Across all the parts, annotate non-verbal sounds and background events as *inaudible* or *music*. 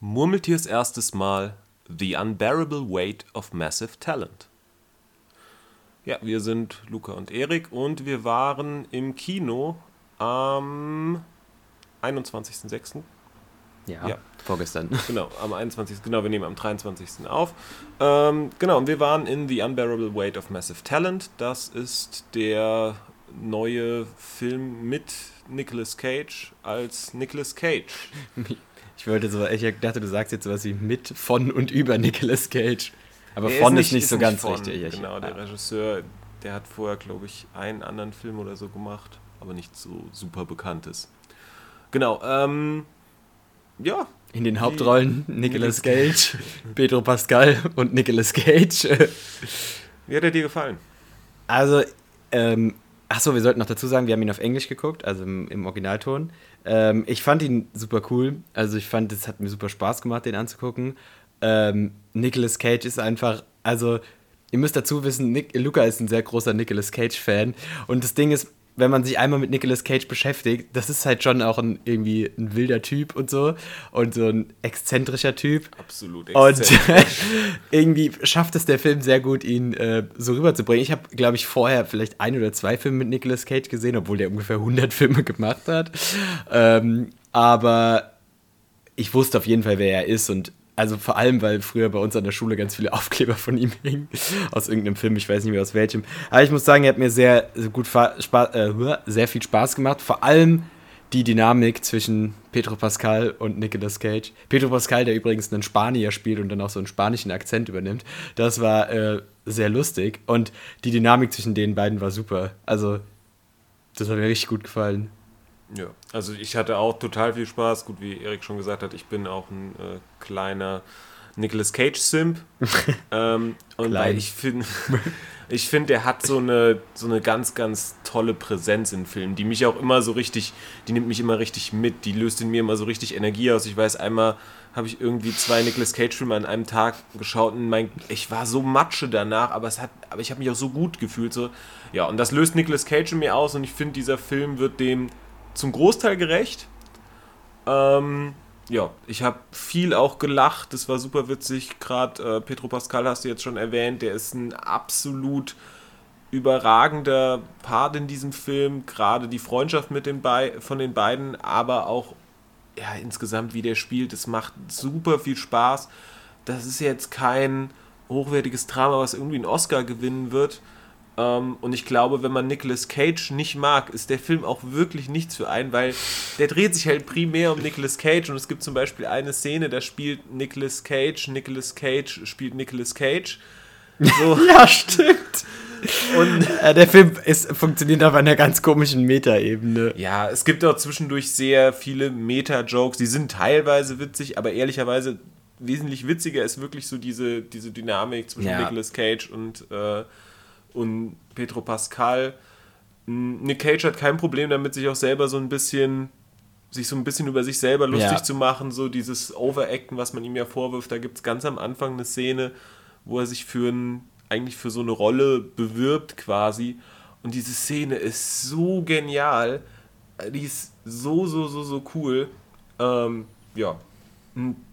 Murmeltiers erstes Mal The Unbearable Weight of Massive Talent. Ja, wir sind Luca und Erik und wir waren im Kino am 21.06. Ja, ja, vorgestern. *laughs* Genau, am 21. Genau, wir nehmen am 23. auf. Ähm, genau, und wir waren in The Unbearable Weight of Massive Talent. Das ist der neue Film mit Nicolas Cage als Nicolas Cage. *laughs* Ich wollte so, ich dachte, du sagst jetzt sowas wie mit, von und über Nicolas Cage. Aber der von ist nicht, ist nicht so ganz von, richtig. Genau, der ah. Regisseur, der hat vorher, glaube ich, einen anderen Film oder so gemacht, aber nicht so super bekanntes. Genau, ähm, ja. In den Hauptrollen Nicolas Cage, Pedro Pascal und Nicolas Cage. Wie hat er dir gefallen? Also, ähm, achso, wir sollten noch dazu sagen, wir haben ihn auf Englisch geguckt, also im, im Originalton. Ähm, ich fand ihn super cool. Also ich fand, es hat mir super Spaß gemacht, den anzugucken. Ähm, Nicolas Cage ist einfach, also ihr müsst dazu wissen, Nick, Luca ist ein sehr großer Nicolas Cage-Fan. Und das Ding ist, wenn man sich einmal mit Nicolas Cage beschäftigt, das ist halt schon auch ein, irgendwie ein wilder Typ und so und so ein exzentrischer Typ. Absolut exzentrisch. Und *laughs* irgendwie schafft es der Film sehr gut, ihn äh, so rüberzubringen. Ich habe, glaube ich, vorher vielleicht ein oder zwei Filme mit Nicolas Cage gesehen, obwohl der ungefähr 100 Filme gemacht hat. Ähm, aber ich wusste auf jeden Fall, wer er ist und also vor allem, weil früher bei uns an der Schule ganz viele *laughs* Aufkleber von ihm hingen. Aus irgendeinem Film, ich weiß nicht mehr aus welchem. Aber ich muss sagen, er hat mir sehr gut Spaß, äh, sehr viel Spaß gemacht. Vor allem die Dynamik zwischen Pedro Pascal und Nicolas Cage. Pedro Pascal, der übrigens einen Spanier spielt und dann auch so einen spanischen Akzent übernimmt. Das war äh, sehr lustig. Und die Dynamik zwischen den beiden war super. Also, das hat mir richtig gut gefallen. Ja, also ich hatte auch total viel Spaß. Gut, wie Erik schon gesagt hat, ich bin auch ein äh, kleiner Nicolas Cage-Simp. *laughs* ähm, und weil ich finde, *laughs* ich finde, der hat so eine, so eine ganz, ganz tolle Präsenz in Filmen, die mich auch immer so richtig, die nimmt mich immer richtig mit, die löst in mir immer so richtig Energie aus. Ich weiß, einmal habe ich irgendwie zwei Nicolas Cage-Filme an einem Tag geschaut und mein, ich war so matsche danach, aber, es hat, aber ich habe mich auch so gut gefühlt. So. Ja, und das löst Nicolas Cage in mir aus und ich finde, dieser Film wird dem zum Großteil gerecht. Ähm, ja, ich habe viel auch gelacht, das war super witzig. Gerade äh, Petro Pascal hast du jetzt schon erwähnt, der ist ein absolut überragender Part in diesem Film. Gerade die Freundschaft mit den von den beiden, aber auch ja, insgesamt, wie der spielt, es macht super viel Spaß. Das ist jetzt kein hochwertiges Drama, was irgendwie einen Oscar gewinnen wird. Ähm, und ich glaube, wenn man Nicolas Cage nicht mag, ist der Film auch wirklich nichts für einen, weil der dreht sich halt primär um Nicolas Cage und es gibt zum Beispiel eine Szene, da spielt Nicolas Cage, Nicolas Cage spielt Nicolas Cage. So. *laughs* ja, stimmt. Und äh, der Film ist, funktioniert auf einer ganz komischen Meta-Ebene. Ja, es gibt auch zwischendurch sehr viele Meta-Jokes, die sind teilweise witzig, aber ehrlicherweise wesentlich witziger ist wirklich so diese, diese Dynamik zwischen ja. Nicolas Cage und äh, und Petro Pascal. Nick Cage hat kein Problem damit, sich auch selber so ein bisschen sich so ein bisschen über sich selber lustig ja. zu machen, so dieses Overacten, was man ihm ja vorwirft. Da gibt es ganz am Anfang eine Szene, wo er sich für ein, eigentlich für so eine Rolle bewirbt quasi. Und diese Szene ist so genial. Die ist so, so, so, so cool. Ähm, ja,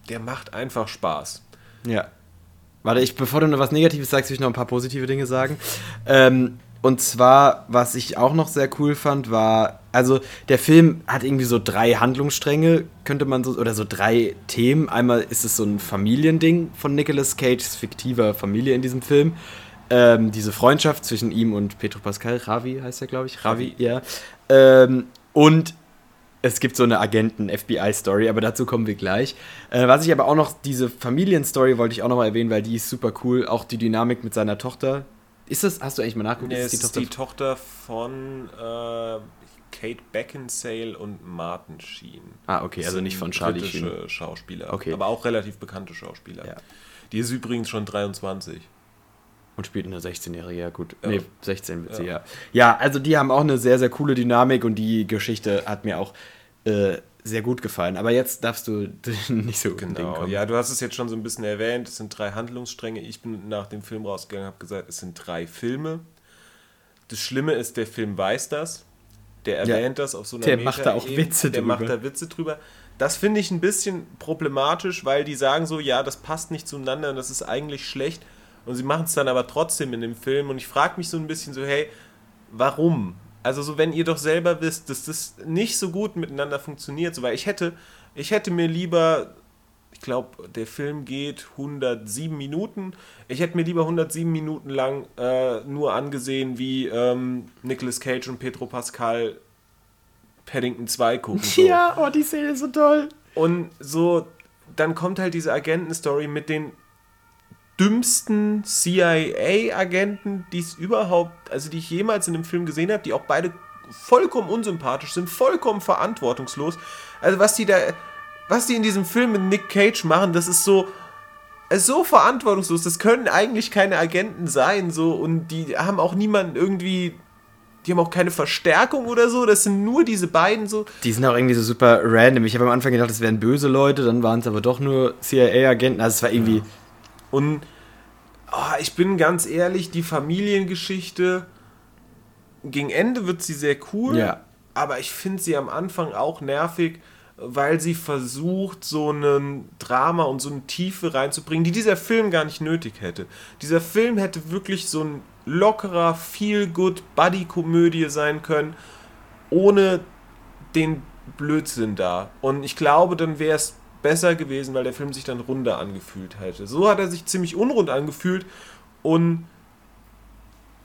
der macht einfach Spaß. Ja. Warte, ich, bevor du noch was Negatives sagst, will ich noch ein paar positive Dinge sagen. Ähm, und zwar, was ich auch noch sehr cool fand, war, also der Film hat irgendwie so drei Handlungsstränge, könnte man so, oder so drei Themen. Einmal ist es so ein Familiending von Nicolas Cages fiktiver Familie in diesem Film. Ähm, diese Freundschaft zwischen ihm und Petro Pascal, Ravi heißt er, glaube ich. Ravi, ja. Ähm, und es gibt so eine Agenten-FBI-Story, aber dazu kommen wir gleich. Äh, was ich aber auch noch, diese Familienstory wollte ich auch noch mal erwähnen, weil die ist super cool. Auch die Dynamik mit seiner Tochter. Ist das, hast du eigentlich mal nachgeguckt? Nee, ist ist die Tochter von äh, Kate Beckinsale und Martin Sheen. Ah, okay, also nicht von Charlie Sheen. Schauspieler, okay. aber auch relativ bekannte Schauspieler. Ja. Die ist übrigens schon 23. Und spielt eine 16-Jährige, ja gut. Ja. Nee, 16 wird sie, ja. ja. Also die haben auch eine sehr, sehr coole Dynamik und die Geschichte hat mir auch äh, sehr gut gefallen. Aber jetzt darfst du *laughs* nicht so genau. kommen. Ja, du hast es jetzt schon so ein bisschen erwähnt. Es sind drei Handlungsstränge. Ich bin nach dem Film rausgegangen und habe gesagt, es sind drei Filme. Das Schlimme ist, der Film weiß das. Der erwähnt ja, das auf so einer Der macht da auch Witze der drüber. Der macht da Witze drüber. Das finde ich ein bisschen problematisch, weil die sagen so, ja, das passt nicht zueinander und das ist eigentlich schlecht. Und sie machen es dann aber trotzdem in dem Film. Und ich frage mich so ein bisschen so, hey, warum? Also so, wenn ihr doch selber wisst, dass das nicht so gut miteinander funktioniert, so, weil ich hätte, ich hätte mir lieber, ich glaube, der Film geht 107 Minuten. Ich hätte mir lieber 107 Minuten lang äh, nur angesehen, wie ähm, Nicolas Cage und Pedro Pascal Paddington 2 gucken. So. *laughs* Ja, oh, die Szene ist so toll. Und so, dann kommt halt diese Agentenstory mit den dümmsten CIA-Agenten, die es überhaupt, also die ich jemals in einem Film gesehen habe, die auch beide vollkommen unsympathisch sind, vollkommen verantwortungslos. Also was die da, was die in diesem Film mit Nick Cage machen, das ist so, so verantwortungslos. Das können eigentlich keine Agenten sein, so und die haben auch niemanden irgendwie die haben auch keine Verstärkung oder so. Das sind nur diese beiden so. Die sind auch irgendwie so super random. Ich habe am Anfang gedacht, das wären böse Leute, dann waren es aber doch nur CIA-Agenten. Also es war irgendwie. Ja. Und oh, ich bin ganz ehrlich, die Familiengeschichte gegen Ende wird sie sehr cool. Ja. Aber ich finde sie am Anfang auch nervig, weil sie versucht, so ein Drama und so eine Tiefe reinzubringen, die dieser Film gar nicht nötig hätte. Dieser Film hätte wirklich so ein lockerer, feel-good Buddy-Komödie sein können, ohne den Blödsinn da. Und ich glaube, dann wäre es besser gewesen, weil der Film sich dann runder angefühlt hätte. So hat er sich ziemlich unrund angefühlt und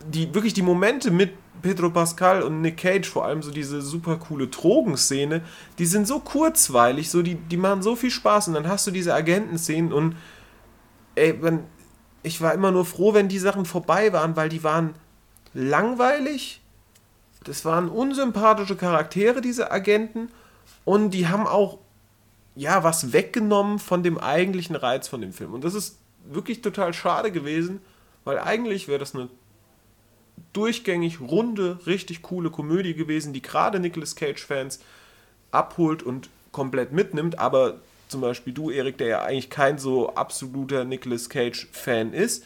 die wirklich die Momente mit Pedro Pascal und Nick Cage, vor allem so diese super coole Drogenszene, die sind so kurzweilig, so die, die machen so viel Spaß und dann hast du diese Agentenszenen und ey, man, ich war immer nur froh, wenn die Sachen vorbei waren, weil die waren langweilig. Das waren unsympathische Charaktere, diese Agenten. Und die haben auch, ja, was weggenommen von dem eigentlichen Reiz von dem Film. Und das ist wirklich total schade gewesen, weil eigentlich wäre das eine durchgängig runde, richtig coole Komödie gewesen, die gerade Nicolas Cage-Fans abholt und komplett mitnimmt, aber zum Beispiel du, Erik, der ja eigentlich kein so absoluter Nicolas Cage-Fan ist,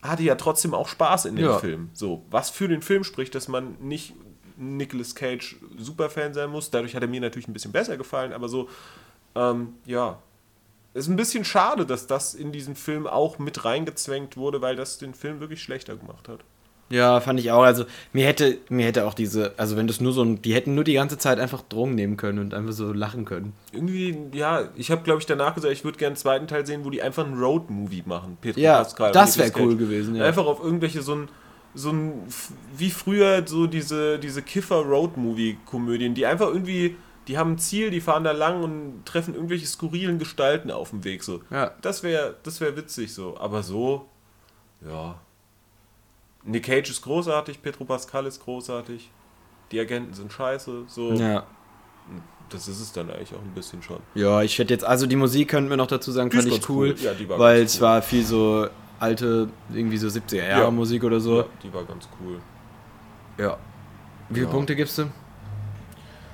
hatte ja trotzdem auch Spaß in dem ja. Film. So, was für den Film spricht, dass man nicht Nicolas Cage Superfan sein muss. Dadurch hat er mir natürlich ein bisschen besser gefallen, aber so, ähm, ja. Es ist ein bisschen schade, dass das in diesen Film auch mit reingezwängt wurde, weil das den Film wirklich schlechter gemacht hat. Ja, fand ich auch. Also mir hätte, mir hätte auch diese, also wenn das nur so ein, die hätten nur die ganze Zeit einfach Drogen nehmen können und einfach so lachen können. Irgendwie, ja, ich habe glaube ich danach gesagt, ich würde gerne einen zweiten Teil sehen, wo die einfach einen Road-Movie machen. Petro ja, Pascal das wäre cool gewesen. Ja. Einfach auf irgendwelche so ein, so ein, wie früher so diese, diese Kiffer-Road-Movie-Komödien, die einfach irgendwie, die haben ein Ziel, die fahren da lang und treffen irgendwelche skurrilen Gestalten auf dem Weg so. Ja. Das wäre, das wäre witzig so. Aber so, ja. Nick Cage ist großartig, Petro Pascal ist großartig, die Agenten sind scheiße, so. Ja. Das ist es dann eigentlich auch ein bisschen schon. Ja, ich hätte jetzt, also die Musik könnten wir noch dazu sagen, die fand ich cool, cool. Ja, weil es cool. war viel so alte, irgendwie so 70er Jahre ja. Musik oder so. Ja, die war ganz cool. Ja. Wie viele Punkte gibst du?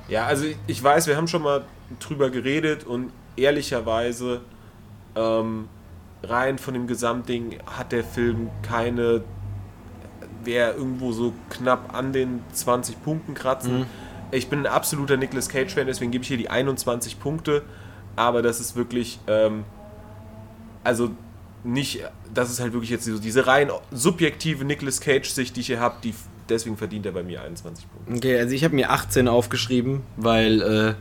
Ja, also ich weiß, wir haben schon mal drüber geredet und ehrlicherweise ähm, rein von dem Gesamtding hat der Film keine der irgendwo so knapp an den 20 Punkten kratzen. Mhm. Ich bin ein absoluter Nicolas Cage-Fan, deswegen gebe ich hier die 21 Punkte. Aber das ist wirklich, ähm, also nicht, das ist halt wirklich jetzt so diese rein subjektive Nicolas Cage-Sicht, die ich hier habe, die, deswegen verdient er bei mir 21 Punkte. Okay, also ich habe mir 18 aufgeschrieben, weil, äh,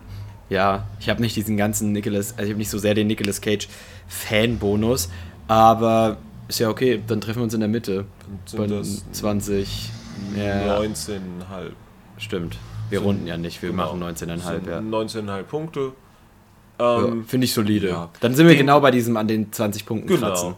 ja, ich habe nicht diesen ganzen Nicolas, also ich habe nicht so sehr den Nicolas Cage-Fan-Bonus, aber ist ja okay, dann treffen wir uns in der Mitte. Bei 20. Ja. 19,5. Stimmt. Wir sind, runden ja nicht, wir genau, machen 19,5. Ja. 19,5 Punkte. Ähm, ja, Finde ich solide. Ja. Dann sind wir den, genau bei diesem an den 20 Punkten genau. kratzen.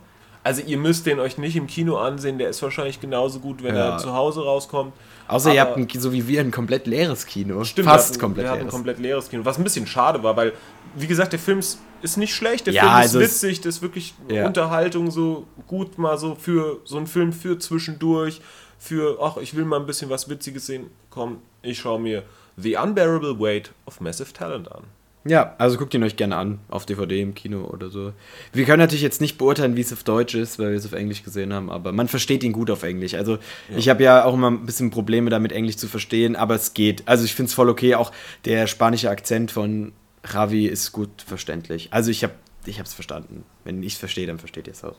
Also ihr müsst den euch nicht im Kino ansehen, der ist wahrscheinlich genauso gut, wenn ja. er zu Hause rauskommt. Außer ihr habt ein, so wie wir ein komplett leeres Kino. Stimmt, fast wir komplett wir leeres. ein komplett leeres Kino. Was ein bisschen schade war, weil, wie gesagt, der Film ist, ist nicht schlecht, der ja, Film ist also witzig, das ist wirklich ja. Unterhaltung so gut mal so für so einen Film für zwischendurch, für, ach, ich will mal ein bisschen was Witziges sehen. Komm, ich schaue mir The Unbearable Weight of Massive Talent an. Ja, also guckt ihn euch gerne an, auf DVD im Kino oder so. Wir können natürlich jetzt nicht beurteilen, wie es auf Deutsch ist, weil wir es auf Englisch gesehen haben, aber man versteht ihn gut auf Englisch. Also ja. ich habe ja auch immer ein bisschen Probleme damit, Englisch zu verstehen, aber es geht. Also ich finde es voll okay, auch der spanische Akzent von Ravi ist gut verständlich. Also ich habe ich es verstanden. Wenn ich es verstehe, dann versteht ihr es auch.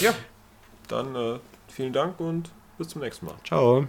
ja, *laughs* dann äh, vielen Dank und bis zum nächsten Mal. Ciao.